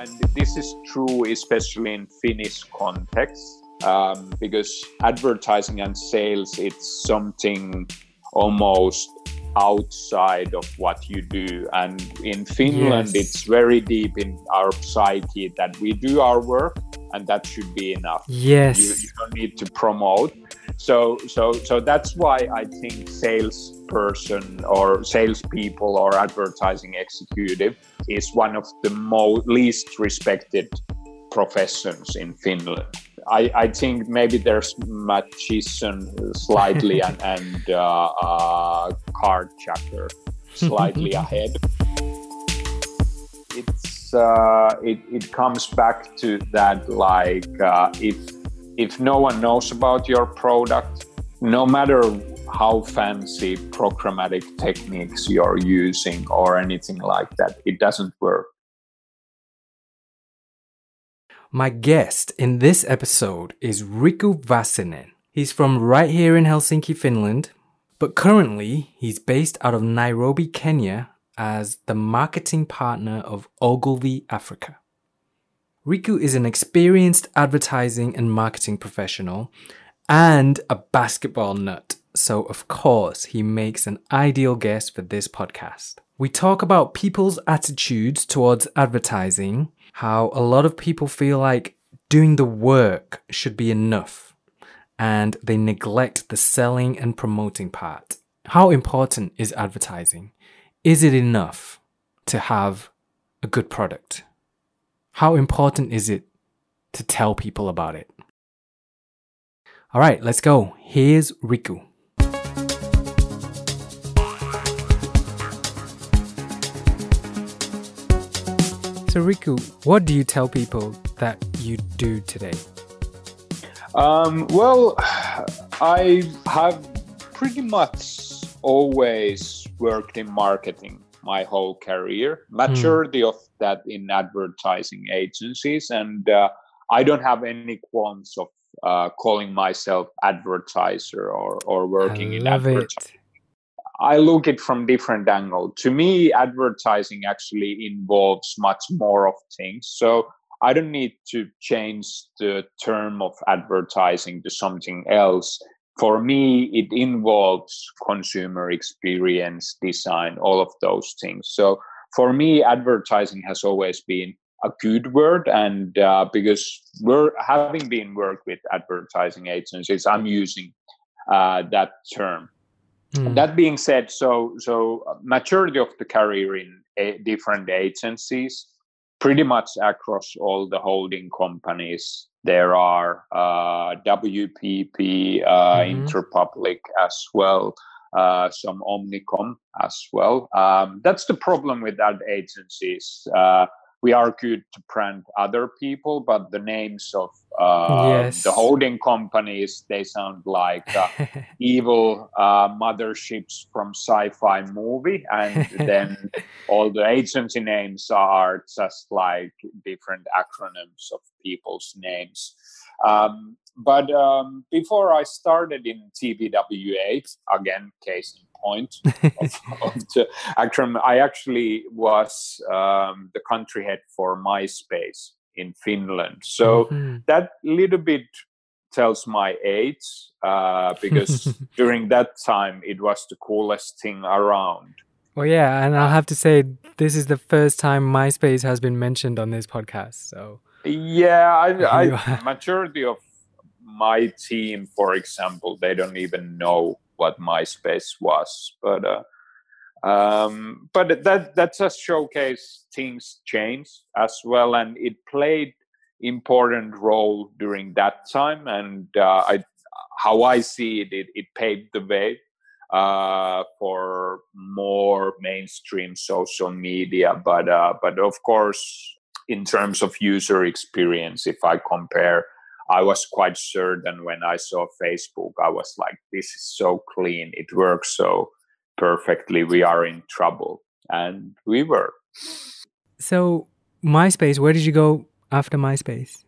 and this is true especially in Finnish context um, because advertising and sales it's something almost outside of what you do. And in finland yes. it's very deep in our psyche that we do our work and that should be enough. Yes. You, you don't need to promote. So so so that's why i think salesperson or salespeople or advertising executive is one of the most least respected professions in finland I, I think maybe there's machismo slightly and, and uh, uh, card checker slightly ahead. It's uh, it, it comes back to that like uh, if if no one knows about your product, no matter how fancy programmatic techniques you're using or anything like that, it doesn't work. My guest in this episode is Riku Vassinen. He's from right here in Helsinki, Finland, but currently he's based out of Nairobi, Kenya as the marketing partner of Ogilvy Africa. Riku is an experienced advertising and marketing professional and a basketball nut. So, of course, he makes an ideal guest for this podcast. We talk about people's attitudes towards advertising, how a lot of people feel like doing the work should be enough and they neglect the selling and promoting part. How important is advertising? Is it enough to have a good product? How important is it to tell people about it? All right, let's go. Here's Riku. So, Riku, what do you tell people that you do today? Um, well, I have pretty much always worked in marketing my whole career. Majority mm. of that in advertising agencies, and uh, I don't have any qualms of uh, calling myself advertiser or or working in advertising. It. I look it from different angle. To me, advertising actually involves much more of things. So I don't need to change the term of advertising to something else. For me, it involves consumer experience, design, all of those things. So for me, advertising has always been a good word and uh, because we're having been worked with advertising agencies i'm using uh, that term Mm. That being said, so so majority of the career in a, different agencies, pretty much across all the holding companies. There are uh, WPP, uh, mm-hmm. Interpublic as well, uh, some Omnicom as well. Um, that's the problem with ad agencies. Uh, we are good to brand other people, but the names of uh, yes. the holding companies they sound like uh, evil uh, motherships from sci-fi movie, and then all the agency names are just like different acronyms of people's names. Um, but um, before I started in TBWA, again, case in point of, of the acronym. I actually was um, the country head for MySpace in Finland. So mm-hmm. that little bit tells my age uh, because during that time it was the coolest thing around. Well, yeah, and I'll have to say this is the first time MySpace has been mentioned on this podcast. So yeah, I, I majority of my team, for example, they don't even know what MySpace was. But uh, um, but that that just showcase things change as well, and it played important role during that time. And uh, I, how I see it, it, it paved the way uh, for more mainstream social media. But uh, but of course, in terms of user experience, if I compare I was quite certain when I saw Facebook, I was like, this is so clean. It works so perfectly. We are in trouble. And we were. So, MySpace, where did you go after MySpace?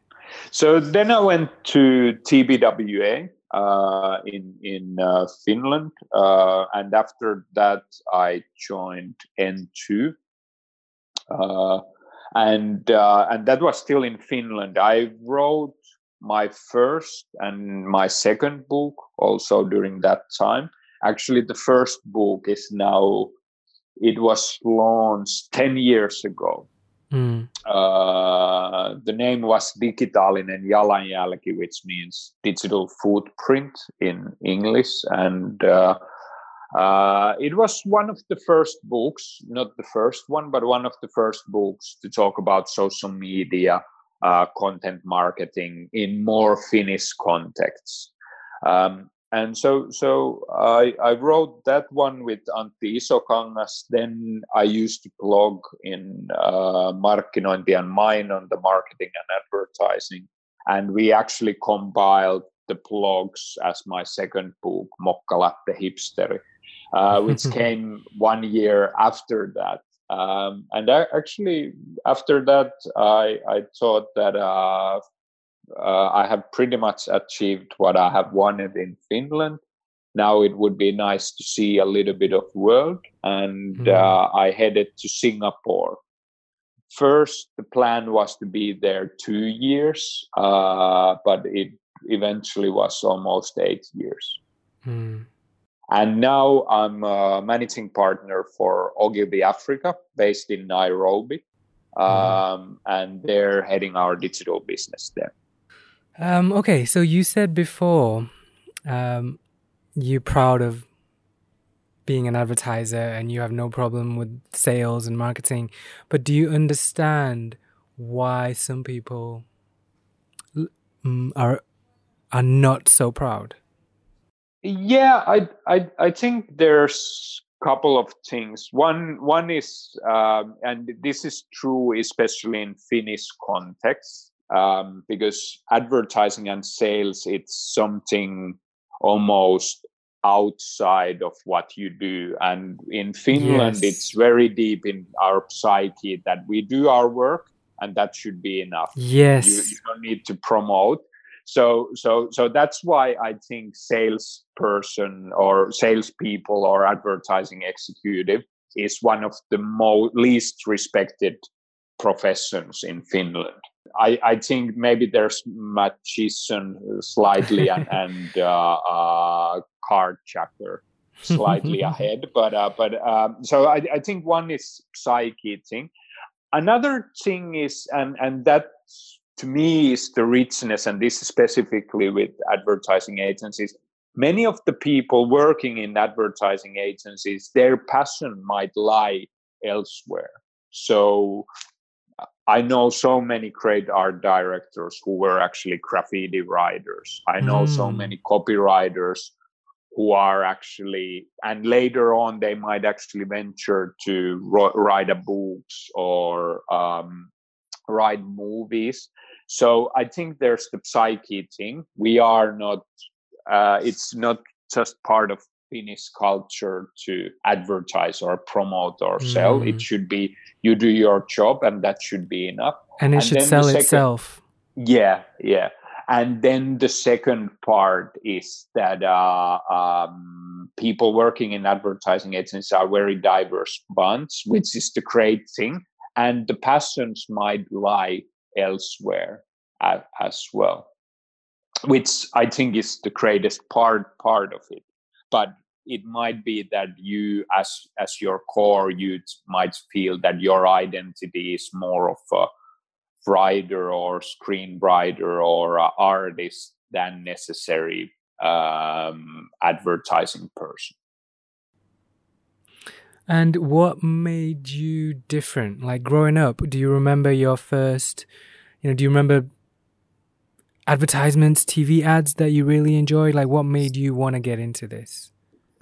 So then I went to TBWA uh, in in uh, Finland, uh, and after that I joined N2. Uh, and uh, and that was still in Finland. I wrote my first and my second book also during that time. Actually, the first book is now it was launched 10 years ago. Mm. Uh, the name was Digitaalinen jalanjälki, which means digital footprint in English. And uh, uh, it was one of the first books, not the first one, but one of the first books to talk about social media, uh, content marketing in more Finnish contexts. Um, and so, so I, I wrote that one with Antti Isokangas. Then I used to blog in uh, Markkinointi and Mainonta marketing and advertising. And we actually compiled the blogs as my second book, Mokkalatte Hipsteri uh, which came one year after that. Um, and I, actually, after that, I, I thought that uh, uh, I have pretty much achieved what I have wanted in Finland. Now it would be nice to see a little bit of world, and mm. I headed to Singapore. First, the plan was to be there two years, uh, but it eventually was almost eight years. Mm. And now I'm a managing partner for Ogilvy Africa, based in Nairobi. Mm-hmm. Um, and they're heading our digital business there. Um, okay, so you said before um, you're proud of being an advertiser and you have no problem with sales and marketing, but do you understand why some people mm, are are not so proud? Yeah, I I I think there's couple of things. One one is, um, and this is true especially in Finnish context, um, because advertising and sales it's something almost outside of what you do and in finland yes. it's very deep in our psyche that we do our work and that should be enough yes you, you don't need to promote so so so that's why I think salesperson or salespeople or advertising executive is one of the most least respected professions in Finland. I, I think maybe there's magician slightly and, and uh, uh, card checker slightly ahead, but uh, but um, so I, I think one is psyche thing. Another thing is and and that to me is the richness, and this specifically with advertising agencies. Many of the people working in advertising agencies, their passion might lie elsewhere. So I know so many great art directors who were actually graffiti writers. I know mm. so many copywriters who are actually, and later on, they might actually venture to write a books or um, write movies. So I think there's the psyche thing. We are not, uh, it's not just part of Finnish culture to advertise or promote or mm. sell. It mm. should be you do your job and that should be enough. And it and should sell second, itself. Yeah, yeah. And then the second part is that uh, um, people working in advertising agencies are very diverse bunch, which is the great thing. And the passions might lie elsewhere as, as well which i think is the greatest part part of it but it might be that you as as your core you might feel that your identity is more of a writer or screenwriter or artist than necessary um, advertising person and what made you different? Like growing up, do you remember your first, you know, do you remember advertisements, TV ads that you really enjoyed? Like what made you want to get into this?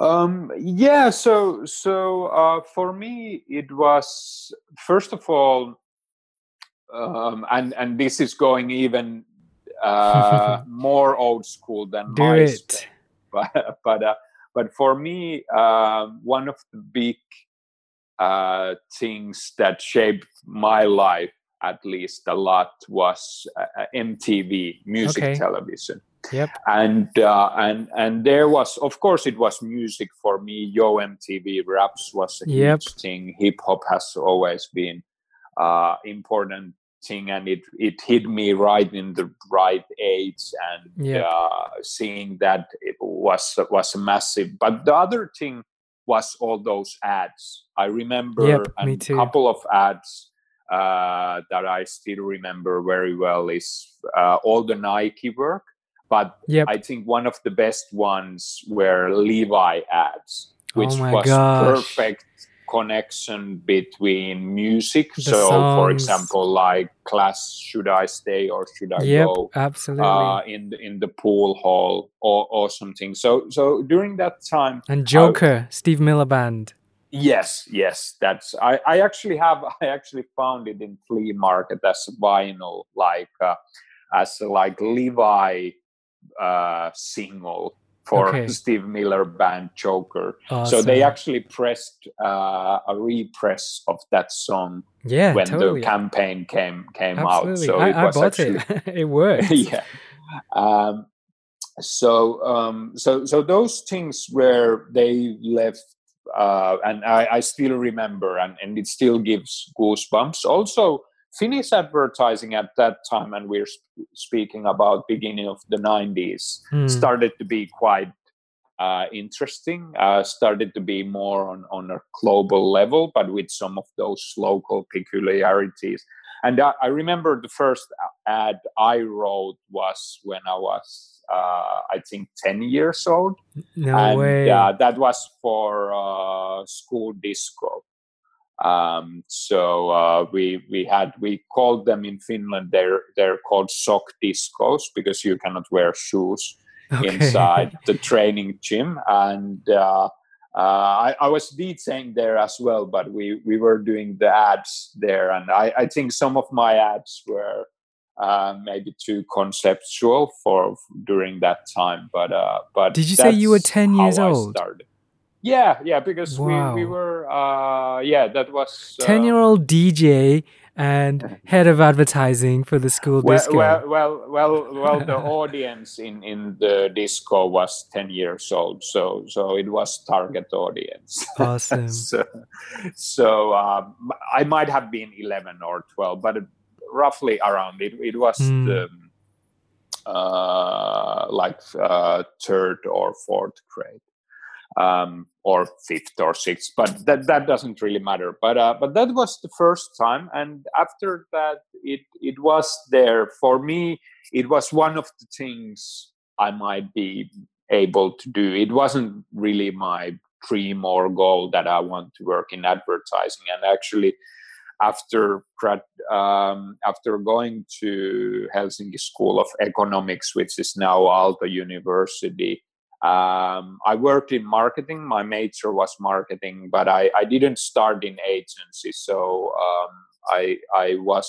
Um, yeah, so so uh, for me it was first of all, um, and and this is going even uh, more old school than Do but but uh, but for me, uh, one of the big uh, things that shaped my life, at least a lot, was uh, MTV, music okay. television. Yep. And uh, and and there was, of course, it was music for me. Yo MTV raps was a huge thing. Hip hop has always been uh, important thing, and it it hit me right in the right age, and Yeah. uh, seeing that it was was massive. But the other thing was all those ads. I remember Yep, a couple of ads uh, that I still remember very well is uh, all the Nike work. But Yep. I think one of the best ones were Levi ads, which Oh was gosh. perfect connection between music. The so, for example, like Clash, should I stay or should I Yep. go? Absolutely. Uh, in the in the pool hall or, or something. So so during that time, and Joker, Steve Miller Band. Yes, yes, that's. I, I actually have. I actually found it in flea market as vinyl, like uh, as a, like Levi uh, single for Okay. Steve Miller band Joker. Awesome. So they actually pressed uh, a repress of that song yeah, when totally. the campaign came came Absolutely. out. So I, it I was bought actually it. it worked. yeah. Um, so um, so so those things where they left, uh, and I, I still remember, and, and it still gives goosebumps. Also, Finnish advertising at that time, and we're sp- speaking about beginning of the '90s, Hmm. started to be quite uh, interesting. Uh, started to be more on on a global level, but with some of those local peculiarities. And I, I remember the first ad I wrote was when I was, uh, I think, 10 years old. No and way. That was for uh, school disco. Um, so uh, we we had we called them in Finland. They're they're called sock discos because you cannot wear shoes Okay. inside the training gym and uh, uh, I, I was DJing there as well but we, we were doing the ads there and I, I think some of my ads were uh, maybe too conceptual for during that time but uh, but Did you say you were 10 years I old? started. Yeah yeah because Wow. we, we were uh, yeah that was uh, 10 year old DJ and head of advertising for the school well, disco. well, well, well, well, the audience in, in the disco was 10 years old, so so it was target audience. awesome. so so um, I might have been 11 or 12, but roughly around it. It was Hmm. the uh, like uh, third or fourth grade. Um, or fifth or sixth, but that that doesn't really matter. But uh, but that was the first time, and after that, it it was there for me. It was one of the things I might be able to do. It wasn't really my dream or goal that I want to work in advertising, and actually, after grad, um, after going to Helsinki School of Economics, which is now Aalto University. Um, I worked in marketing. My major was marketing, but I, I didn't start in agency. So um, I, I was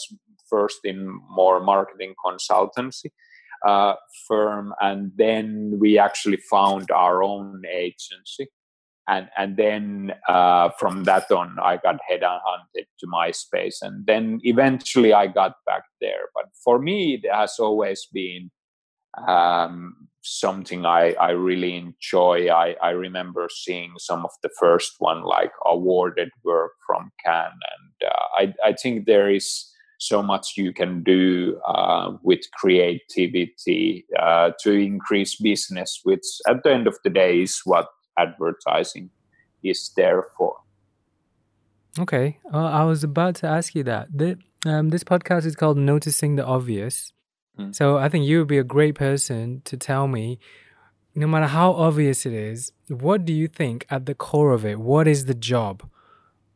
first in more marketing consultancy uh, firm, and then we actually found our own agency. And, and then uh, from that on, I got headhunted to MySpace, and then eventually I got back there. But for me, it has always been um, something I, I really enjoy. I, I remember seeing some of the first one like awarded work from Cannes, and uh, I, I think there is so much you can do uh, with creativity uh, to increase business, which at the end of the day is what advertising is there for. Okay. Uh, I was about to ask you that. The, um, this podcast is called Noticing the Obvious. Mm. So I think you would be a great person to tell me, no matter how obvious it is, what do you think at the core of it? What is the job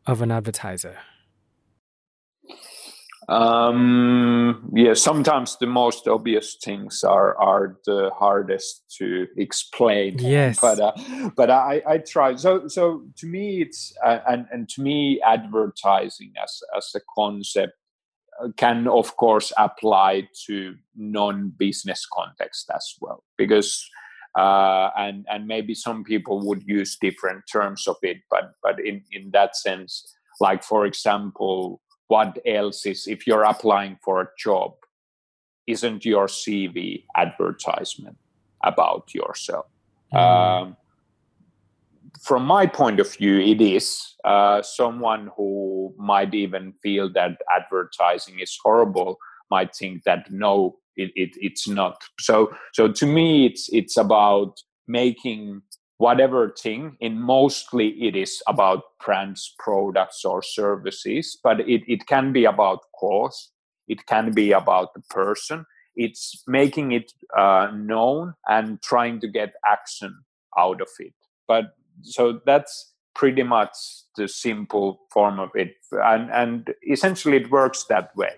of an advertiser? Um, yeah, sometimes the most obvious things are are the hardest to explain. Yes. but uh, but I I try. So so to me it's uh, and and to me advertising as as a concept can of course apply to non-business context as well because uh, and and maybe some people would use different terms of it but but in in that sense like for example what else is if you're applying for a job isn't your cv advertisement about yourself Mm. um, from my point of view, it is uh, someone who might even feel that advertising is horrible might think that no, it, it, it's not. So so to me, it's it's about making whatever thing and mostly it is about brands products or services but it, it can be about cause it can be about the person it's making it uh, known and trying to get action out of it but so that's pretty much the simple form of it and and essentially it works that way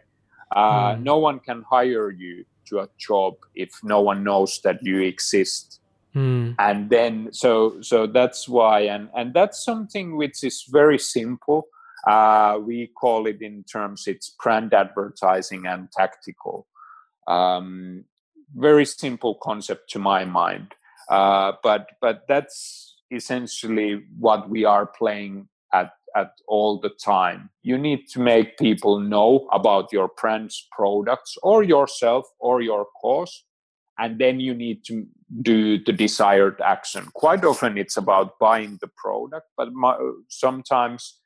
uh, mm. no one can hire you to a job if no one knows that you exist Mm. And then so so that's why and and that's something which is very simple. Uh, we call it in terms it's brand advertising and tactical. Um, very simple concept to my mind, uh, but but that's essentially what we are playing at at all the time. You need to make people know about your brand's products or yourself or your cause and then you need to do the desired action quite often it's about buying the product but sometimes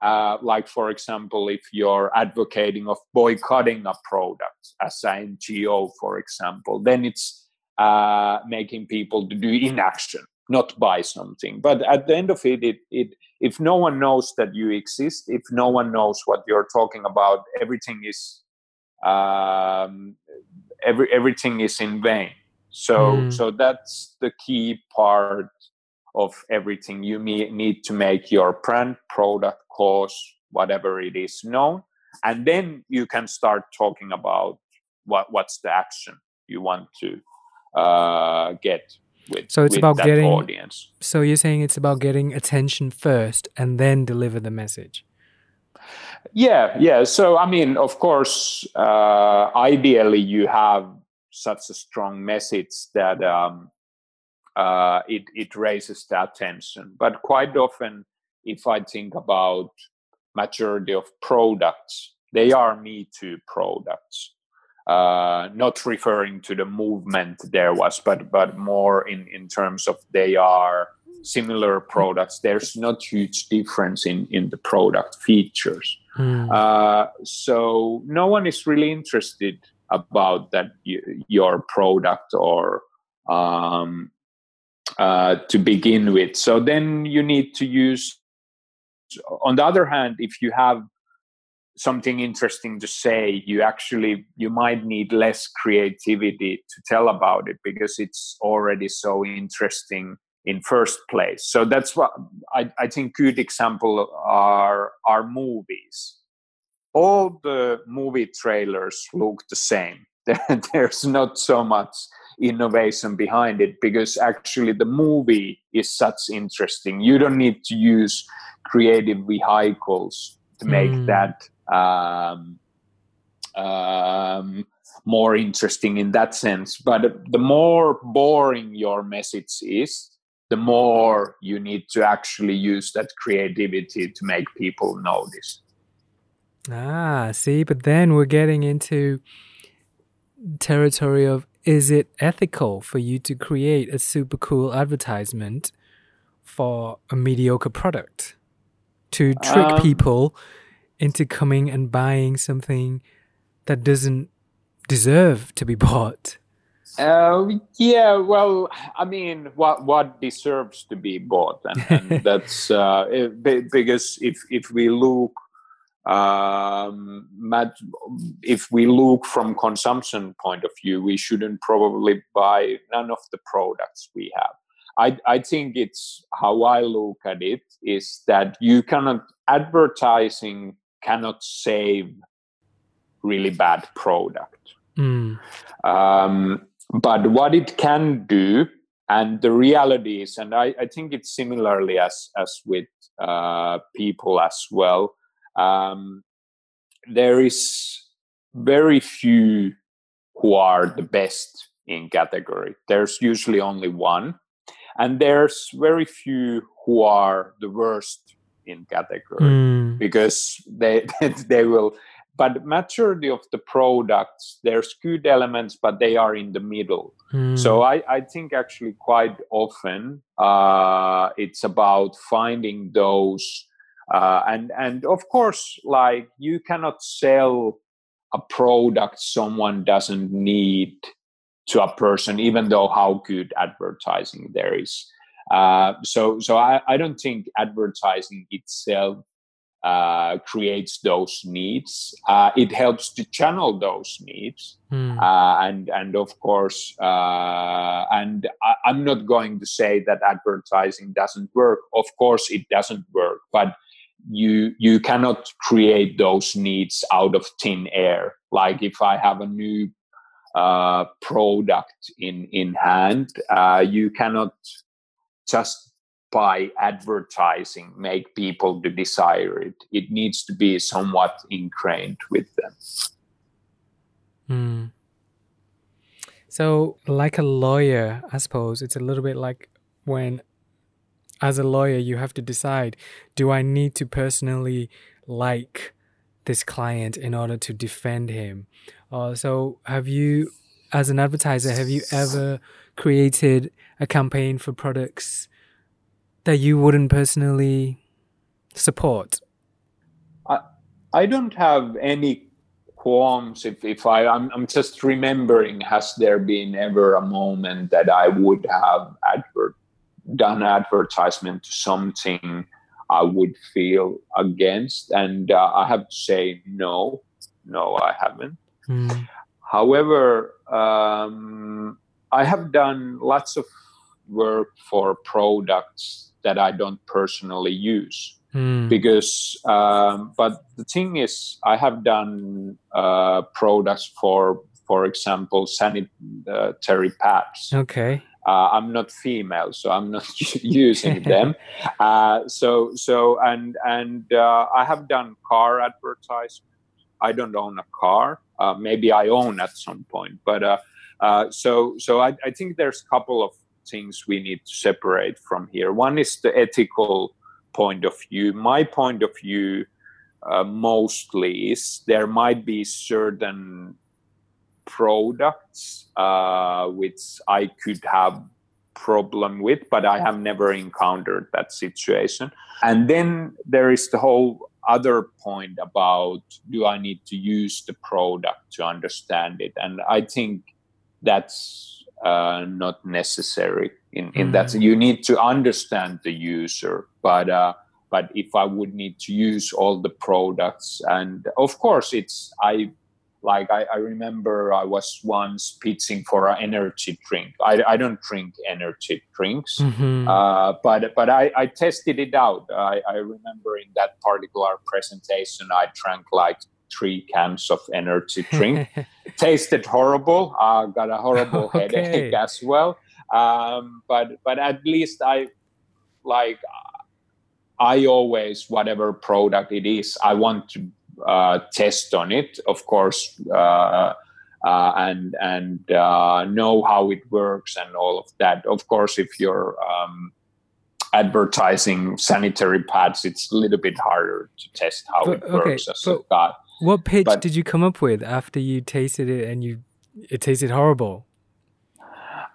uh, like for example if you're advocating of boycotting a product as an ngo for example then it's uh, making people to do inaction not buy something. But at the end of it, it, it if no one knows that you exist if no one knows what you're talking about everything is um, every everything is in vain. So mm. so that's the key part of everything. You need to make your brand product cause whatever it is known and then you can start talking about what what's the action you want to uh, get with so it's with about getting audience so you're saying it's about getting attention first and then deliver the message yeah yeah so i mean of course uh, ideally you have such a strong message that um, uh, it, it raises the attention. But quite often, if I think about majority of products, they are Me Too products. Uh, not referring to the movement there was, but but more in in terms of they are similar products. There's not huge difference in in the product features. Mm. Uh, so no one is really interested about that your product or um, uh, to begin with. So then you need to use. On the other hand, if you have something interesting to say, you actually you might need less creativity to tell about it because it's already so interesting in first place. So that's what I, I think good example are are movies all the movie trailers look the same. There's not so much innovation behind it because actually the movie is such interesting. You don't need to use creative vehicles to make mm. that um, um, more interesting in that sense. But the more boring your message is, the more you need to actually use that creativity to make people notice. Ah, see, but then we're getting into territory of is it ethical for you to create a super cool advertisement for a mediocre product to trick um, people into coming and buying something that doesn't deserve to be bought? Uh, yeah, well, I mean, what what deserves to be bought, and, and that's uh, because if if we look um, if we look from consumption point of view we shouldn't probably buy none of the products we have I, I think it's how i look at it is that you cannot advertising cannot save really bad product mm. um, but what it can do and the reality is and i, I think it's similarly as as with uh, people as well um, there is very few who are the best in category. There's usually only one, and there's very few who are the worst in category mm. Because they they will but maturity of the products there's good elements but they are in the middle mm. so I, I think actually quite often uh, it's about finding those uh, and and of course like you cannot sell a product someone doesn't need to a person even though how good advertising there is uh, so so I, I don't think advertising itself uh, creates those needs. Uh, it helps to channel those needs, mm. uh, and and of course, uh, and I, am not going to say that advertising doesn't work. Of course, it doesn't work, but you you cannot create those needs out of thin air. Like if I have a new uh, product in in hand, uh, you cannot just by advertising make people to desire it. It needs to be somewhat ingrained with them. Mm. so like a lawyer i suppose it's a little bit like when as a lawyer you have to decide do i need to personally like this client in order to defend him? Uh, so have you as an advertiser have you ever created a campaign for products that you wouldn't personally support? I, I don't have any qualms if, if I I'm, I'm just remembering has there been ever a moment that I would have advert done advertisement to something I would feel against and uh, I have to say no no I haven't mm. however um, I have done lots of work for products that I don't personally use. Mm. Because, um, but the thing is, I have done uh, products for, for example, sanitary pads. Okay. Uh, I'm not female, so I'm not using them. Uh, so, so, and and uh, I have done car advertisement. I don't own a car. Uh, maybe I own at some point, but uh, uh, so so I, I think there's a couple of things we need to separate from here. One is the ethical point of view. My point of view uh, mostly is there might be certain products uh, which I could have problem with, but I have never encountered that situation. And then there is the whole other point about do I need to use the product to understand it? And I think that's uh, not necessary in, in mm. that you need to understand the user but uh, but if i would need to use all the products and of course it's i like I, I remember i was once pitching for an energy drink i, I don't drink energy drinks mm-hmm. uh, but but I, I tested it out I, I remember in that particular presentation i drank like three cans of energy drink. Tasted horrible. I uh, got a horrible okay. headache as well. Um, but but at least I like I always whatever product it is I want to uh, test on it. Of course. Uh, uh, and and uh, know how it works and all of that. Of course, if you're um, advertising sanitary pads, it's a little bit harder to test how but, it works as but, a guy. What pitch but, did you come up with after you tasted it and you it tasted horrible?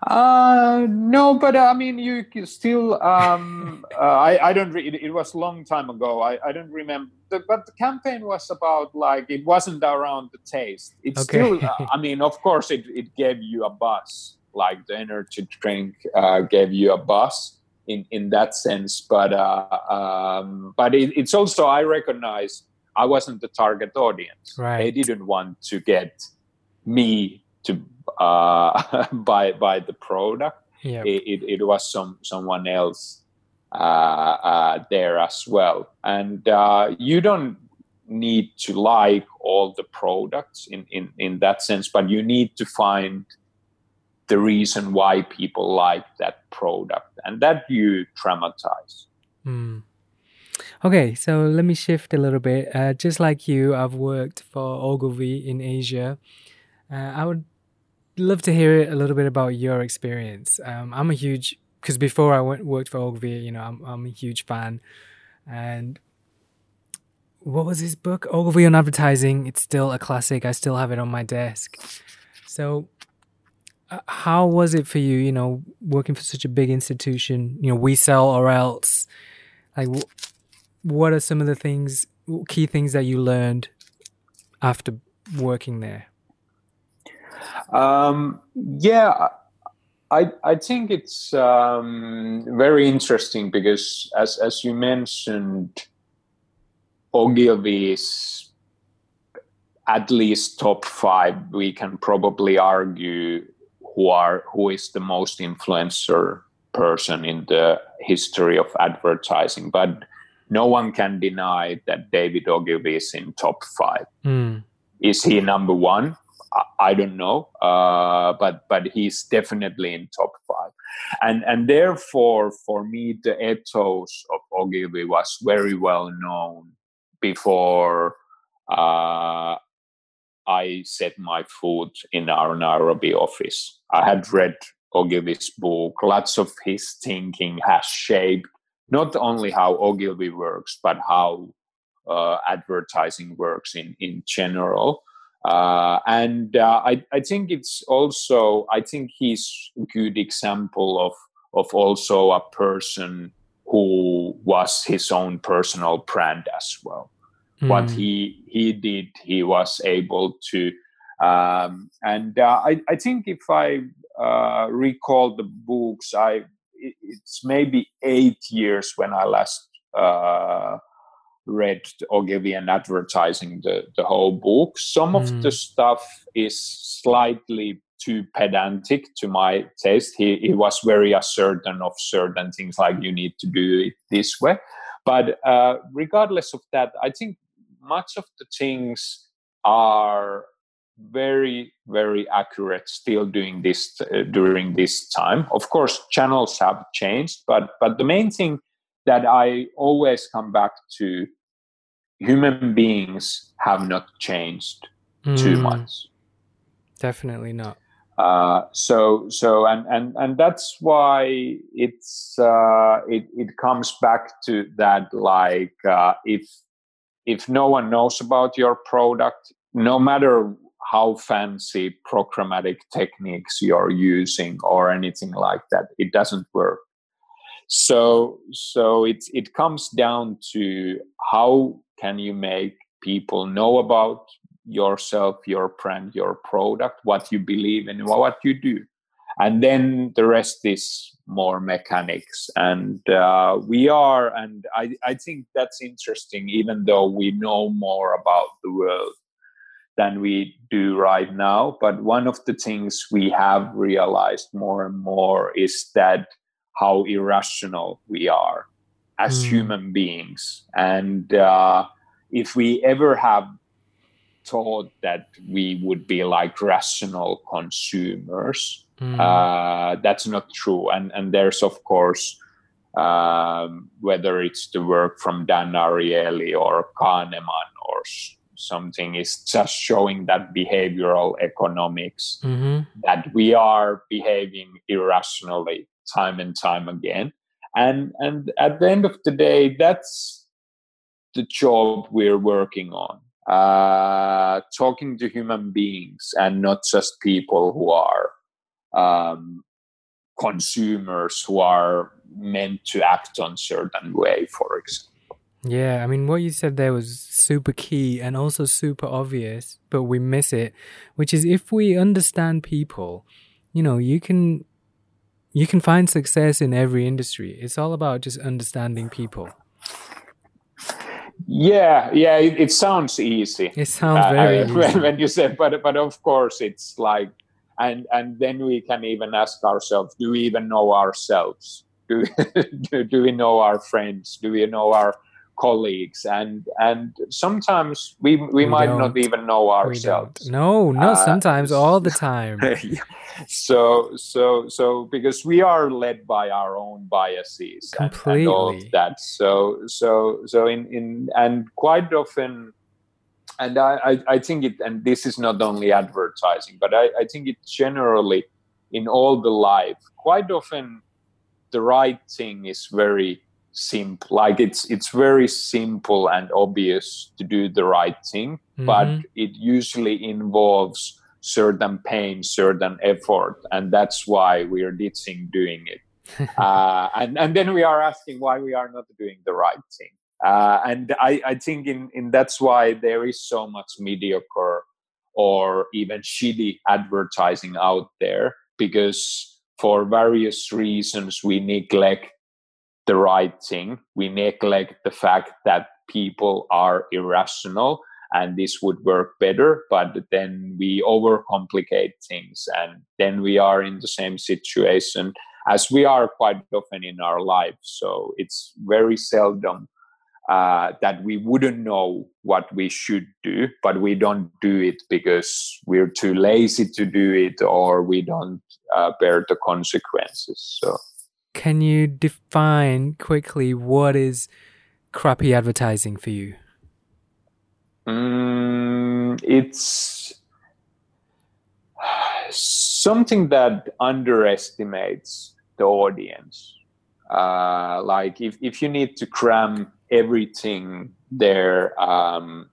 Uh, no, but uh, I mean, you still. Um, uh, I I don't. Re- it, it, was a long time ago. I I don't remember. The, but the campaign was about like it wasn't around the taste. It's okay. still. Uh, I mean, of course, it it gave you a buzz. Like the energy drink uh, gave you a buzz in in that sense. But uh, um, but it, it's also I recognize I wasn't the target audience. Right. They didn't want to get me to uh, buy buy the product. Yep. It, it, it, was some someone else uh, uh, there as well, and uh, you don't need to like all the products in, in in that sense, but you need to find the reason why people like that product, and that you dramatize. Mm. Okay, so let me shift a little bit. Uh, just like you, I've worked for Ogilvy in Asia. Uh, I would love to hear a little bit about your experience. Um, I'm a huge because before I went worked for Ogilvy, you know, I'm I'm a huge fan, and what was his book? Ogilvy on Advertising. It's still a classic. I still have it on my desk. So, uh, how was it for you? You know, working for such a big institution. You know, we sell or else. Like, what are some of the things, key things that you learned after working there? Um, yeah, I I think it's um, very interesting because as as you mentioned, Ogilvy is at least top five. We can probably argue who are who is the most influencer person in the history of advertising, but no one can deny that David Ogilvy is in top five. Mm. Is he number one? I don't know, uh, but but he's definitely in top five, and and therefore for me the ethos of Ogilvy was very well known before uh, I set my foot in our Nairobi office. I had read Ogilvy's book. Lots of his thinking has shaped not only how Ogilvy works, but how uh, advertising works in in general. Uh, and uh, I, I think it's also I think he's a good example of of also a person who was his own personal brand as well. Mm. What he he did, he was able to, um, and uh, I I think if I uh, recall the books, I it's maybe eight years when I last uh, read Ogilvy and advertising the, the whole book. Some mm. of the stuff is slightly too pedantic to my taste. He, he was very assertion of certain things like you need to do it this way. But uh, regardless of that, I think much of the things are very very accurate still doing this uh, during this time of course channels have changed but but the main thing that i always come back to human beings have not changed mm. too much. Definitely not. Uh, so so and and and that's why it's uh, it it comes back to that like uh, if if no one knows about your product, no matter how fancy programmatic techniques you're using or anything like that, it doesn't work. So so it's it comes down to how can you make people know about yourself your brand your product what you believe in what you do. And then the rest is more mechanics. And uh, we are and I, I think that's interesting even though we know more about the world than we do right now but one of the things we have realized more and more is that how irrational we are as mm. human beings. And uh, if we ever have thought that we would be like rational consumers, mm. uh, that's not true. And and there's of course um, whether it's the work from Dan Ariely or Kahneman or something is just showing that behavioral economics mm-hmm. that we are behaving irrationally time and time again. And and at the end of the day that's the job we're working on. Uh, talking to human beings and not just people who are um, consumers who are meant to act on certain way for example yeah i mean what you said there was super key and also super obvious but we miss it which is if we understand people you know you can you can find success in every industry. It's all about just understanding people. Yeah, yeah, it, it sounds easy. It sounds uh, very uh, when, when you say, but but of course it's like, and and then we can even ask ourselves: Do we even know ourselves? Do do, do we know our friends? Do we know our colleagues and and sometimes we we, we might not even know ourselves. No no uh, sometimes all the time. So so so because we are led by our own biases Completely. And, and all of that. So so so in in and quite often and I, I, I think it and this is not only advertising but I, I think it generally in all the life quite often the right thing is very simple like it's it's very simple and obvious to do the right thing mm-hmm. but it usually involves certain pain certain effort and that's why we are ditching doing it uh, and and then we are asking why we are not doing the right thing uh, and I, I think in, in that's why there is so much mediocre or even shitty advertising out there because for various reasons we neglect the right thing. We neglect the fact that people are irrational and this would work better, but then we overcomplicate things and then we are in the same situation as we are quite often in our lives. So it's very seldom uh, that we wouldn't know what we should do, but we don't do it because we're too lazy to do it or we don't uh, bear the consequences. So. Can you define quickly what is crappy advertising for you? Mm, it's something that underestimates the audience. Uh, like if, if you need to cram everything there, um,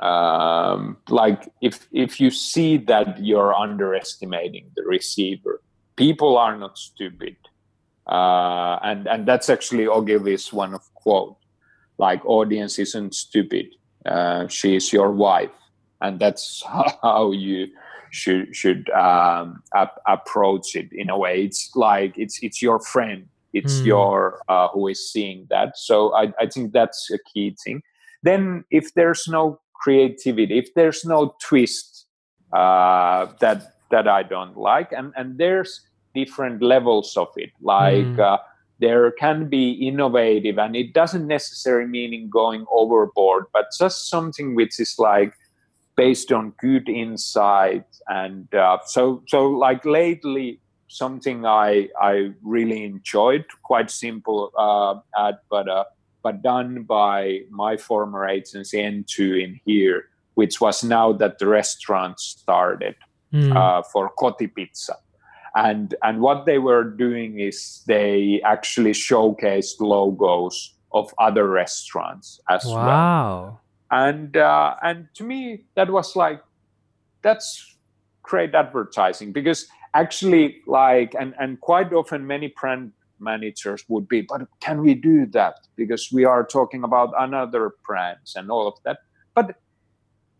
um, like if if you see that you're underestimating the receiver, people are not stupid. Uh, and and that's actually Ogilvy's one of quote, like audience isn't stupid. Uh, she is your wife, and that's how you should should um, ap- approach it in a way. It's like it's it's your friend. It's mm. your uh, who is seeing that. So I, I think that's a key thing. Then if there's no creativity, if there's no twist uh, that that I don't like, and and there's different levels of it like mm. uh, there can be innovative and it doesn't necessarily mean going overboard but just something which is like based on good insight and uh, so so like lately something i i really enjoyed quite simple uh, ad but uh, but done by my former agency n2 in here which was now that the restaurant started mm. uh, for Kotipizza and and what they were doing is they actually showcased logos of other restaurants as wow. well. Wow! And uh, and to me that was like that's great advertising because actually like and and quite often many brand managers would be but can we do that because we are talking about another brands and all of that but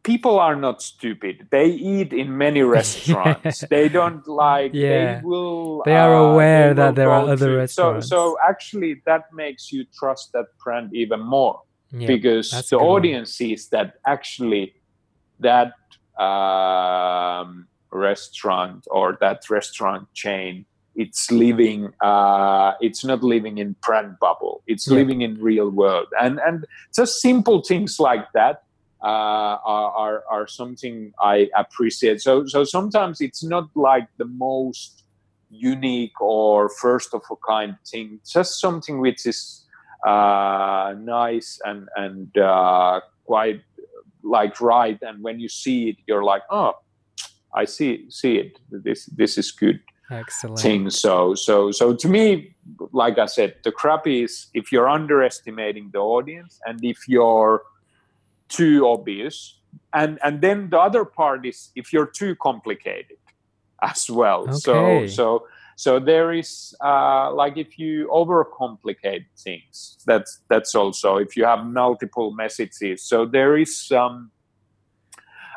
people are not stupid. They eat in many restaurants. they don't like. Yeah. They will. They are uh, aware they that there are other to, restaurants. So, so actually, that makes you trust that brand even more yeah, because the audience one. sees that actually that um, restaurant or that restaurant chain it's living uh, it's not living in brand bubble it's yeah. living in real world and and just simple things like that uh, are, are something I appreciate. So so sometimes it's not like the most unique or first of a kind thing. Just something which is uh, nice and and uh, quite like right. And when you see it, you're like, oh, I see see it. This this is good. Excellent. Thing. So so so to me, like I said, the crap is if you're underestimating the audience and if you're too obvious. And and then the other part is if you're too complicated as well. Okay. so so so there is uh, like if you overcomplicate things that's that's also if you have multiple messages. So there is um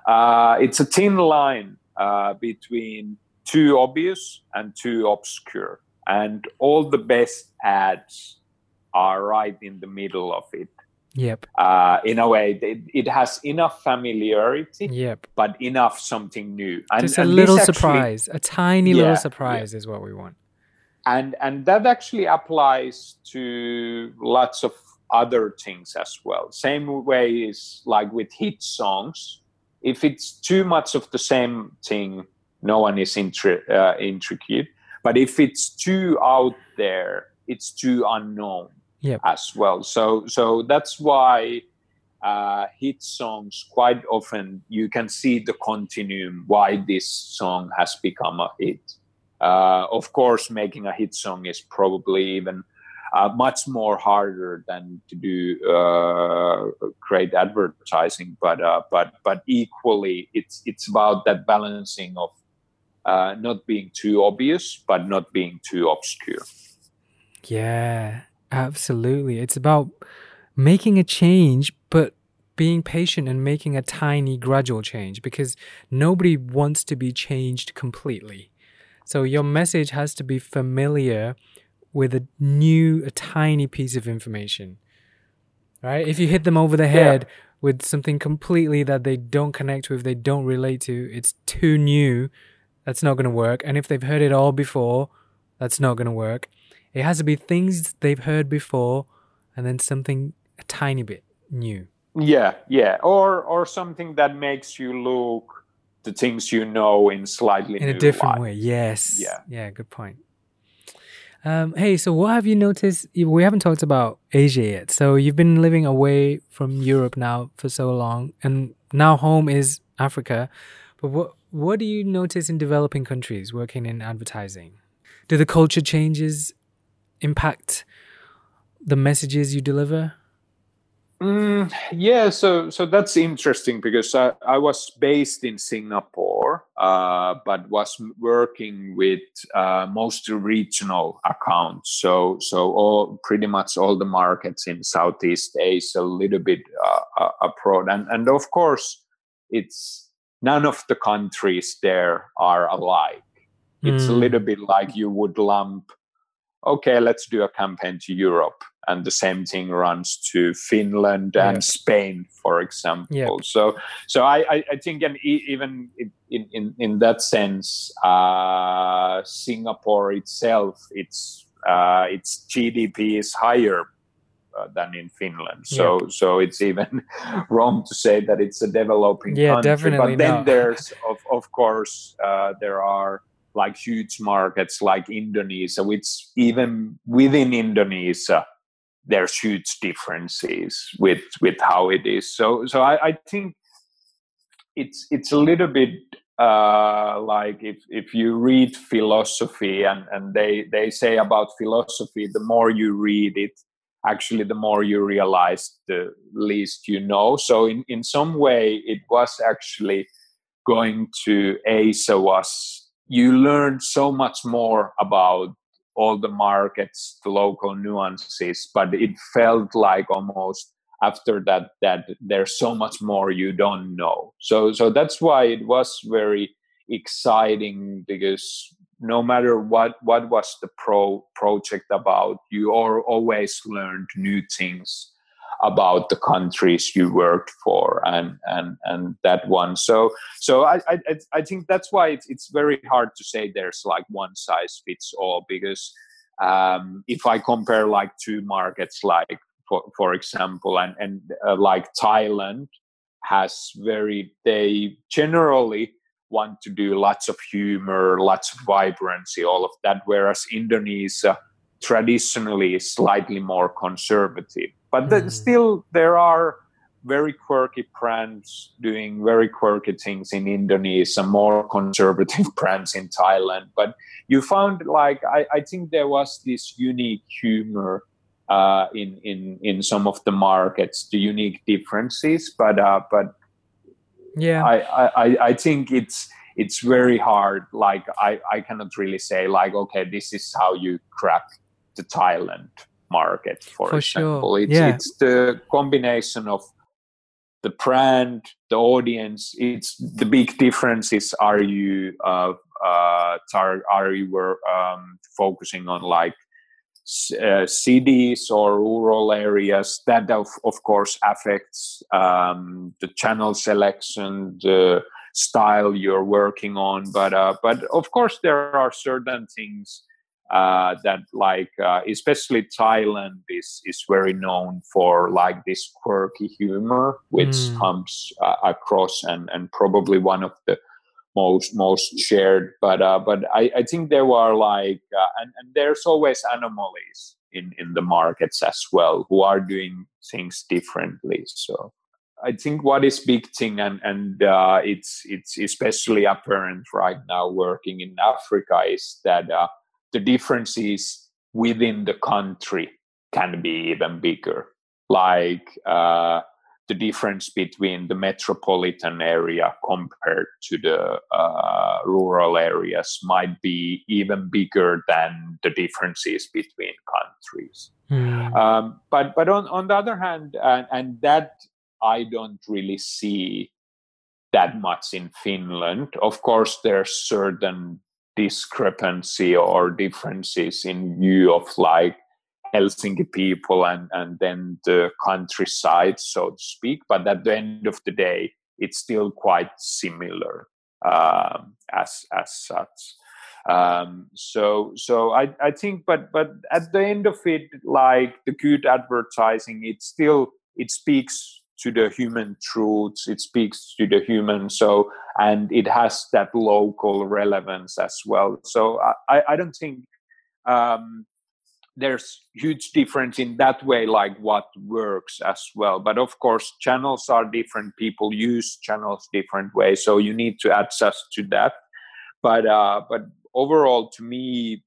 uh, it's a thin line uh, between too obvious and too obscure. And all the best ads are right in the middle of it Yep. Uh, in a way, it, it, has enough familiarity. Yep. But enough something new. And, Just a and little surprise, a tiny yeah, little surprise yeah. is what we want. And and that actually applies to lots of other things as well. Same way is like with hit songs. If it's too much of the same thing, no one is intri- uh, intrigued. But if it's too out there, it's too unknown yep. as well. So so that's why uh, hit songs quite often you can see the continuum why this song has become a hit. Uh, of course, making a hit song is probably even uh, much more harder than to do uh, great advertising. But uh, but but equally, it's it's about that balancing of uh, not being too obvious, but not being too obscure. Yeah, absolutely. It's about making a change, but being patient and making a tiny gradual change because nobody wants to be changed completely. So your message has to be familiar with a new, a tiny piece of information. Right? If you hit them over the head yeah. with something completely that they don't connect with, they don't relate to, it's too new, that's not going to work. And if they've heard it all before, that's not going to work. It has to be things they've heard before and then something a tiny bit new. Yeah, yeah. Or or something that makes you look the things you know in slightly in a different light. way. Yes. Yeah. Yeah, good point. Um, hey, so what have you noticed? We haven't talked about Asia yet. So you've been living away from Europe now for so long, and now home is Africa. But what what do you notice in developing countries working in advertising? Do the culture changes impact the messages you deliver? Mm, yeah, so so that's interesting because I, I was based in Singapore, uh, but was working with uh, mostly regional accounts. So so all pretty much all the markets in Southeast Asia, a little bit uh, uh abroad, and and of course, it's none of the countries there are alike. It's mm. a little bit like you would lump okay, let's do a campaign to Europe. And the same thing runs to Finland and yep. Spain, for example. Yep. So, so I, I, think, and even in, in, in that sense, uh, Singapore itself, its uh, its GDP is higher uh, than in Finland. So so it's even wrong to say that it's a developing yeah, country. Definitely but then not. there's of of course uh, there are like huge markets like Indonesia, which even within Indonesia, there's huge differences with with how it is. So so I, I think it's it's a little bit uh, like if if you read philosophy and and they they say about philosophy, the more you read it, actually the more you realize the least you know. So in in some way, it was actually going to Asia was you learn so much more about all the markets, the local nuances, but it felt like almost after that that there's so much more you don't know. So so that's why it was very exciting because no matter what what was the pro project about, you are always learned new things about the countries you worked for and and and that one. So so i i, I think that's why it's, it's very hard to say there's like one size fits all because um, if i compare like two markets like for, for example and and uh, like thailand has very they generally want to do lots of humor lots of vibrancy all of that whereas indonesia traditionally is slightly more conservative but mm. still there are very quirky brands doing very quirky things in Indonesia, more conservative brands in Thailand. But you found like I, I think there was this unique humor uh, in in in some of the markets, the unique differences. But uh, but yeah, I, I I think it's it's very hard. Like I I cannot really say like okay, this is how you crack the Thailand market, for, for example. Sure. It's, yeah. it's the combination of the brand, the audience. It's the big difference is are you uh, uh, tar- are you were um, focusing on like uh, cities or rural areas? That of of course affects um, the channel selection, the style you're working on. But uh, but of course there are certain things uh, that like uh, especially Thailand is is very known for like this quirky humor which mm. comes uh, across and and probably one of the most most shared but uh, but I, I think there are like uh, and, and there's always anomalies in in the markets as well who are doing things differently so I think what is big thing and and uh, it's it's especially apparent right now working in Africa is that the differences within the country can be even bigger. Like uh, the difference between the metropolitan area compared to the uh, rural areas might be even bigger than the differences between countries. Mm. Um, but but on, on the other hand, and, and that I don't really see that much in Finland. Of course, there are certain discrepancy or differences in view of like Helsinki people and, and then the countryside, so to speak. But at the end of the day, it's still quite similar um, as as such. Um, so so I, I think, but but at the end of it, like the good advertising, it still it speaks to the human truths. It speaks to the human. So and it has that local relevance as well. So I I don't think um, there's huge difference in that way like what works as well but of course channels are different people use channels different ways so you need to adjust to that but uh but overall to me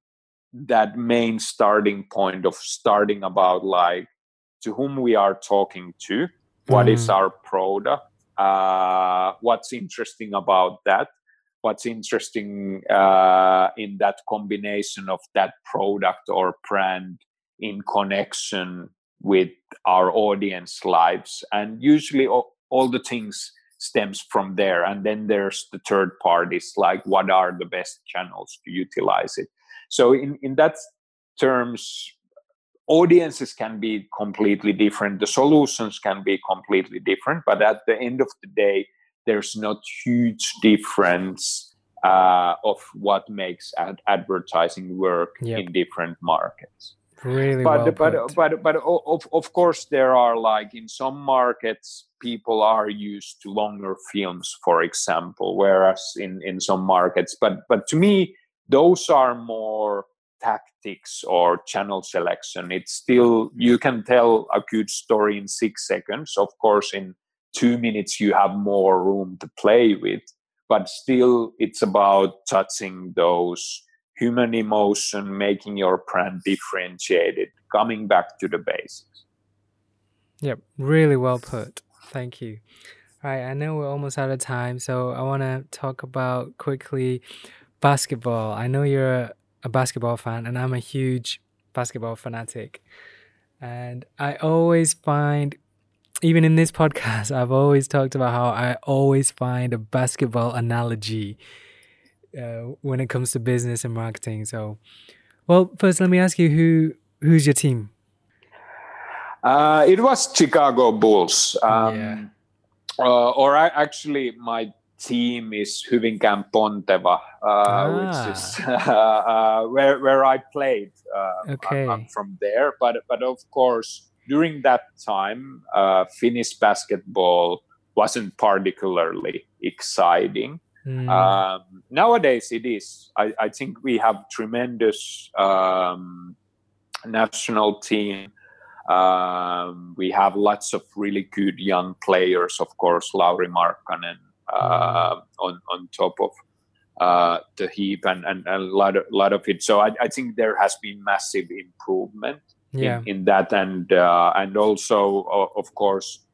that main starting point of starting about like to whom we are talking to what mm. is our product? Uh what's interesting about that? What's interesting uh, in that combination of that product or brand in connection with our audience lives? And usually all, all, the things stems from there. And then there's the third parties like what are the best channels to utilize it? So in in that terms audiences can be completely different the solutions can be completely different but at the end of the day there's not huge difference uh, of what makes ad- advertising work yep. in different markets. Really, but well but, put. but but of of course there are like in some markets people are used to longer films, for example, whereas in in some markets, but but to me those are more tactics or channel selection. It's still you can tell a good story in six seconds. Of course, in two minutes you have more room to play with but still it's about touching those human emotion making your brand differentiated coming back to the basics yep really well put thank you all right i know we're almost out of time so i want to talk about quickly basketball i know you're a, basketball fan and i'm a huge basketball fanatic and i always find even in this podcast, I've always talked about how I always find a basketball analogy uh, when it comes to business and marketing. So, well, first, let me ask you who who's your team? Uh, it was Chicago Bulls. Um, yeah. Uh, or I, actually, my team is Hyvinkään Ponteva, uh, ah. which is uh, where where I played. Uh, okay. I'm, I'm, from there, but but of course during that time, uh, Finnish basketball wasn't particularly exciting. Mm. Um, nowadays, it is. I, I, think we have tremendous um, national team. Um, we have lots of really good young players, of course, Lauri Markkanen uh, on on top of uh, the heap and, and, and, a lot of, lot of it. So I, I think there has been massive improvement yeah. in, in that and uh, and also of course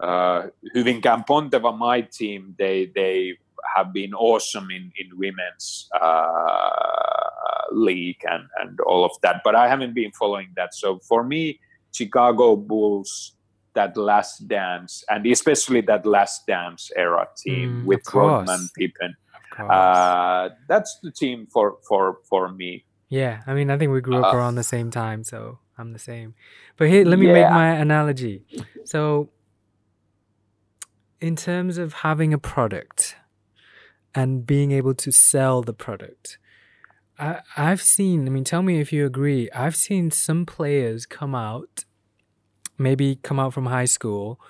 uh, Hyvinkään Ponteva, my team, they they have been awesome in in women's uh, league and and all of that. But I haven't been following that. So for me, Chicago Bulls, that last dance, and especially that last dance era team mm, with Rodman, Pippen. Uh, that's the team for for for me. Yeah, I mean, I think we grew up uh, around the same time, so I'm the same. But here, let me yeah. make my analogy. So, in terms of having a product and being able to sell the product, I, I've seen, I mean, tell me if you agree, I've seen some players come out, maybe come out from high school,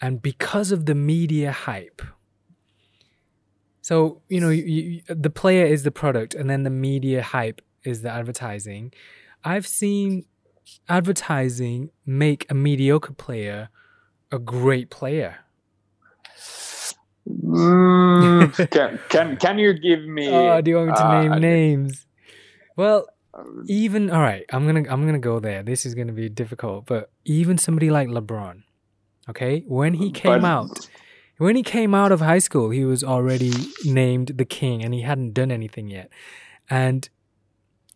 and because of the media hype, so, you know, you, you, the player is the product, and then the media hype is the advertising. I've seen advertising make a mediocre player a great player? Mm, can, can can you give me? Oh, do you want me to uh, name names? Well, even all right, I'm gonna I'm gonna go there. This is gonna be difficult, but even somebody like LeBron, okay, when he came But- out, when he came out of high school, he was already named the king, and he hadn't done anything yet. And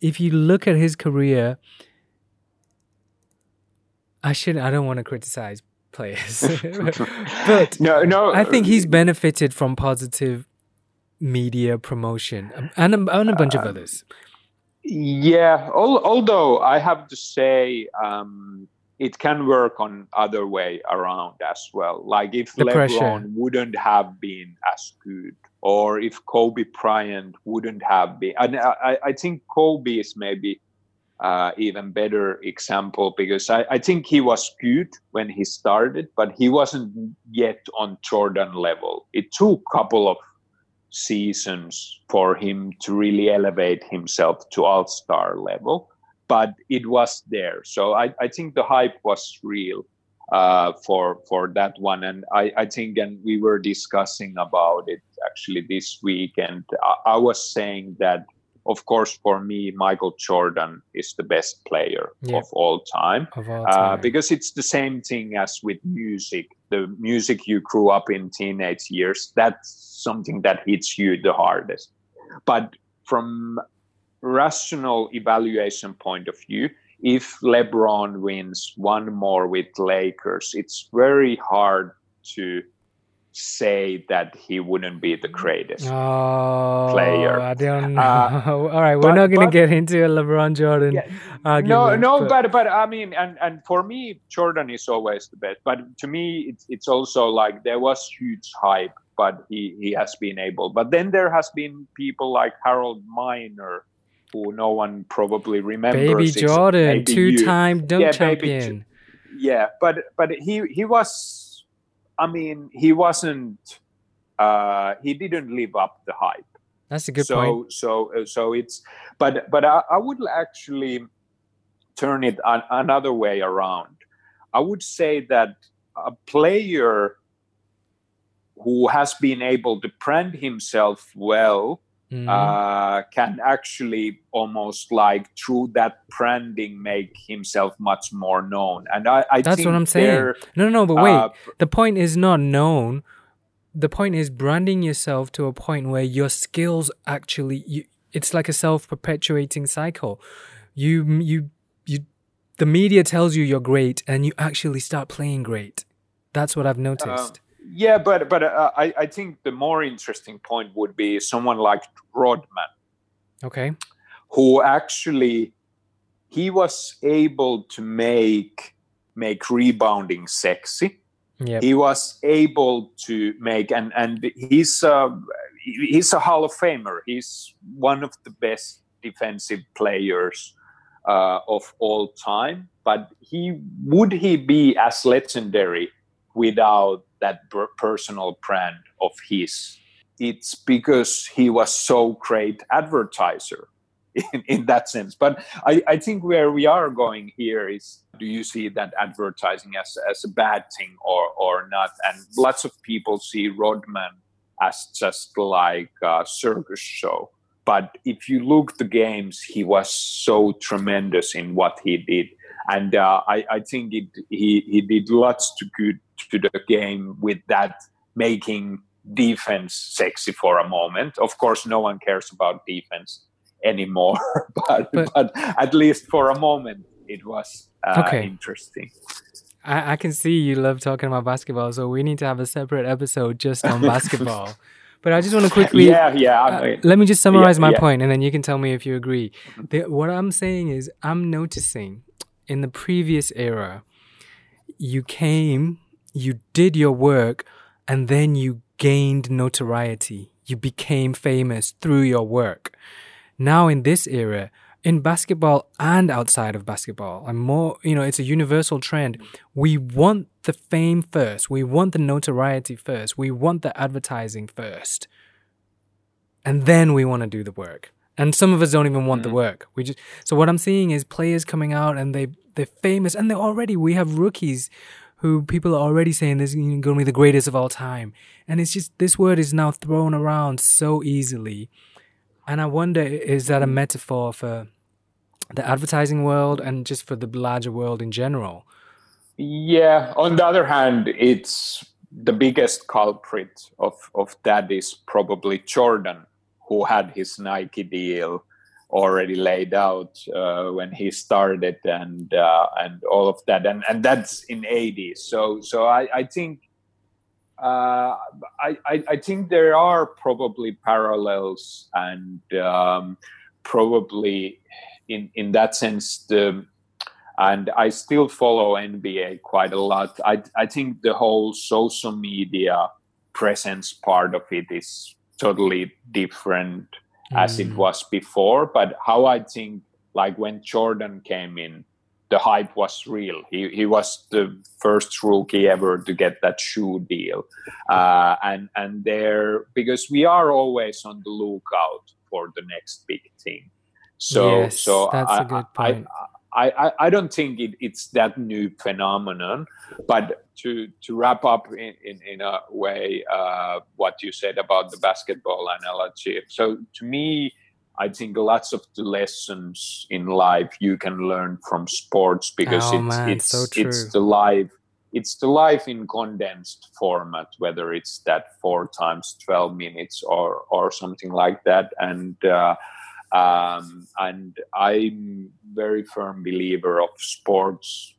if you look at his career, I should I don't want to criticize players, but no, no. I think he's benefited from positive media promotion um, and a, and a bunch of Uh, others. Yeah, al- although I have to say, um, it can work on other way around as well. Like if The LeBron pressure. wouldn't have been as good, or if Kobe Bryant wouldn't have been, and I, I- think Kobe is maybe uh, even better example because I, I think he was good when he started, but he wasn't yet on Jordan level. It took a couple of seasons for him to really elevate himself to all star level, but it was there. So I, I think the hype was real uh, for for that one, and I, I think and we were discussing about it actually this week, and I, I was saying that of course for me Michael Jordan is the best player Yeah. of all time Of all uh, time. because it's the same thing as with music the music you grew up in teenage years that's something that hits you the hardest but from rational evaluation point of view if lebron wins one more with lakers it's very hard to say that he wouldn't be the greatest Oh, player. I don't know. Uh, All right, we're but- not going to get into a LeBron Jordan Yeah, argument. no, no, but, but I mean, and and for me, Jordan is always the best. But to me, it's it's also like there was huge hype, but he he has been able. But then there has been people like Harold Miner, who no one probably remembers. Baby Jordan, two-time dunk Yeah, Baby champion. Yeah, but but he he was. I mean, he wasn't. Uh, he didn't live up the hype That's a good so point. so uh, so it's but but I, I would actually turn it an, another way around i would say that a player who has been able to brand himself well Mhm. uh, can actually almost like through that branding make himself much more known and i, I That's think what I'm saying. no, no, no, but wait. uh, the point is not known. The point is branding yourself to a point where your skills actually you, it's like a self-perpetuating cycle. You you you the media tells you you're great and you actually start playing great. That's what I've noticed. Yeah, but but uh, I I think the more interesting point would be someone like Rodman, okay. who actually he was able to make make rebounding sexy. Yep. He was able to make and and he's uh, he's a Hall of Famer. He's one of the best defensive players uh, of all time. But he would he be as legendary without that per- personal brand of his? It's because he was so great advertiser in, in that sense. But I, I think where we are going here is do you see that advertising as, as a bad thing or, or not? And lots of people see Rodman as just like a circus show. But if you look the games, he was so tremendous in what he did. And uh, I, I think it, he, he did lots to good to the game with that making defense sexy for a moment. Of course, no one cares about defense anymore, but, But- but, at least for a moment, it was uh, Okay. interesting. I, I can see you love talking about basketball, so we need to have a separate episode just on basketball. But I just want to quickly yeah, yeah. Uh, let me just summarize my yeah. point, and then you can tell me if you agree. The, what I'm saying is, I'm noticing in the previous era, you came, you did your work, and then you gained notoriety. You became famous through your work. Now, in this era, in basketball and outside of basketball, and more, you know, it's a universal trend. We want the fame first. We want the notoriety first. We want the advertising first and then we want to do the work. And some of us don't even want the mm-hmm. work. We just so what I'm seeing is players coming out and they they're famous and they're already we have rookies who people are already saying is going to be the greatest of all time. And it's just this word is now thrown around so easily. And I wonder is that a metaphor for the advertising world and just for the larger world in general. Yeah. On the other hand, it's the biggest culprit of, of that is probably Jordan, who had his Nike deal already laid out uh, when he started and uh, and all of that and and that's in 80s so so I, I think uh, I, I, I think there are probably parallels and um, probably in in that sense the and I still follow NBA quite a lot. I I think the whole social media presence part of it is totally different mm. as it mm. was before. But how I think like when Jordan came in, the hype was real. He he was the first rookie ever to get that shoe deal, uh, and and there because we are always on the lookout for the next big thing. So yes, so that's I, a good point. I, I, I, I don't think it, it's that new phenomenon. But to to wrap up in, in, in a way uh, what you said about the basketball analogy. So to me, I think lots of the lessons in life you can learn from sports because oh, it's man, it's so it's the life it's the life in condensed format, whether it's that four times twelve minutes or or something like that, and. Uh, um, and I'm very firm believer of sports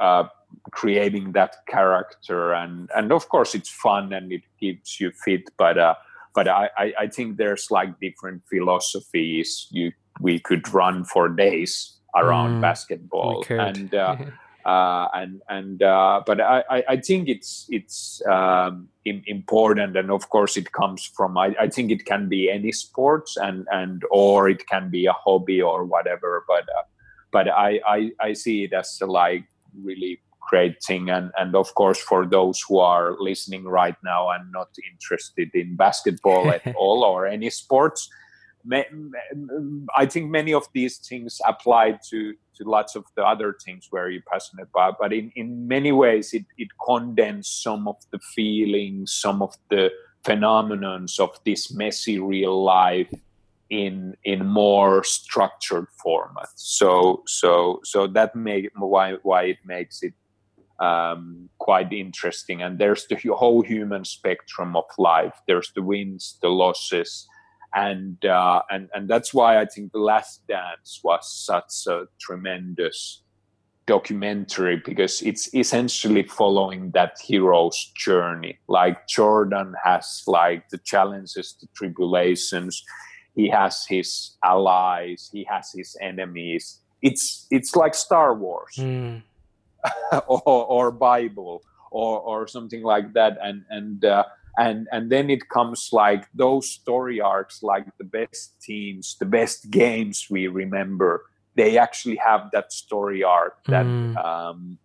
uh, creating that character, and and of course it's fun and it keeps you fit, but uh, but I, I think there's like different philosophies you we could run for days around mm, basketball. And uh, uh, and and uh, but I, I think it's it's um, important. And of course it comes from I, I think it can be any sports and and or it can be a hobby or whatever. But uh, but I, I I see it as a, like really great thing. And and of course for those who are listening right now and not interested in basketball at all or any sports I think many of these things apply to, to lots of the other things where you're passionate about, but in, in many ways it, it condensed some of the feelings, some of the phenomenons of this messy real life in in more structured format. So so so that may why why it makes it um, quite interesting. And there's the whole human spectrum of life. There's the wins, the losses, and uh, and and that's why I think the Last Dance was such a tremendous documentary because it's essentially following that hero's journey. Like Jordan has like the challenges, the tribulations. He has his allies. He has his enemies. It's it's like Star Wars mm. or, or Bible or or something like that. And and uh, and and then it comes like those story arcs like the best teams the best games we remember they actually have that story arc that mm. um,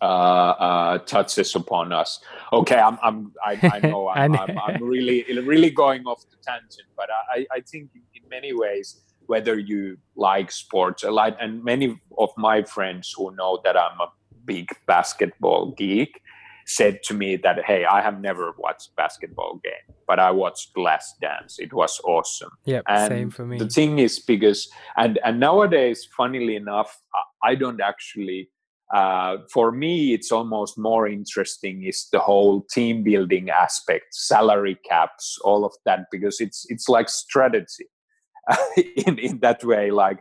uh, uh, touches upon us. Okay, I'm, I'm I, I know I'm, I'm, I'm, really, really going off the tangent, but I, I think in many ways, whether you like sports a lot, and many of my friends who know that I'm a big basketball geek, said to me that hey i have never watched basketball game but i watched last dance. It was awesome. Yeah same for me. the thing is because and and nowadays funnily enough i don't actually uh, for me it's almost more interesting is the whole team building aspect salary caps all of that because it's it's like strategy in in that way. Like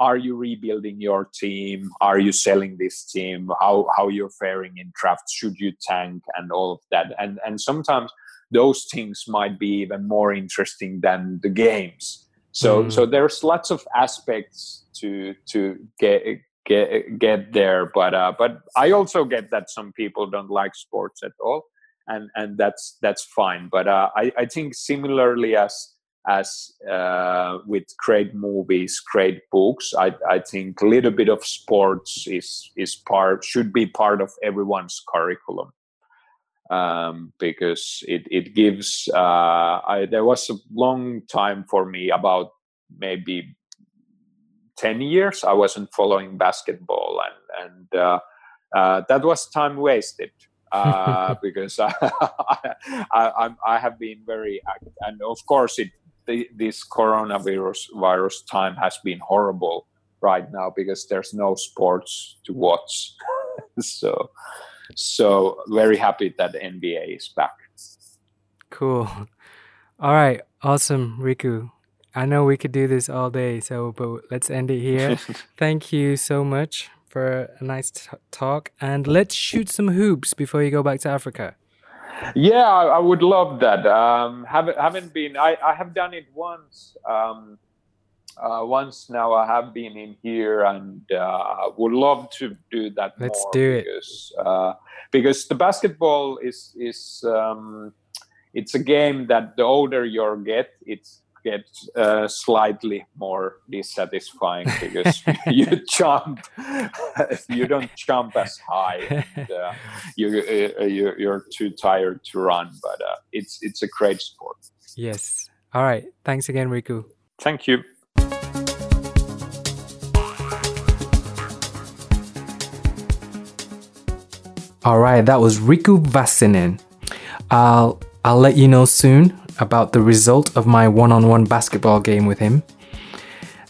are you rebuilding your team? Are you selling this team? How how you're faring in drafts should you tank and all of that? And and sometimes those things might be even more interesting than the games. So mm. so there's lots of aspects to to get get get there but uh but i also get that some people don't like sports at all and and that's that's fine. But uh i i think similarly as as uh, with great movies, great books. I, I think a little bit of sports is is part should be part of everyone's curriculum um, because it it gives. Uh, I, there was a long time for me about maybe ten years. I wasn't following basketball, and and uh, uh that was time wasted. uh, because I, I, I, I, have been very, active. and of course it the, this coronavirus virus time has been horrible right now because there's no sports to watch. so, so very happy that the NBA is back. Cool. All right. Awesome, Riku. I know we could do this all day, so but let's end it here. Thank you so much for a nice talk, and let's shoot some hoops before you go back to Africa. Yeah, I, I would love that. Um, haven't haven't been. I, I have done it once. Um, uh, once now I have been in here and uh, would love to do that. Let's more do because, it uh, because the basketball is is um, it's a game that the older you get, it's gets uh, slightly more dissatisfying because you jump, you don't jump as high. And, uh, you, uh, you you're too tired to run, but uh, it's it's a great sport. Yes. All right. Thanks again, Riku. Thank you. All right, that was Riku Vassinen. I'll I'll let you know soon about the result of my one-on-one basketball game with him.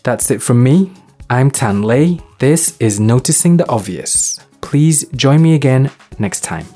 That's it from me. I'm Tan Lei. This is Noticing the Obvious. Please join me again next time.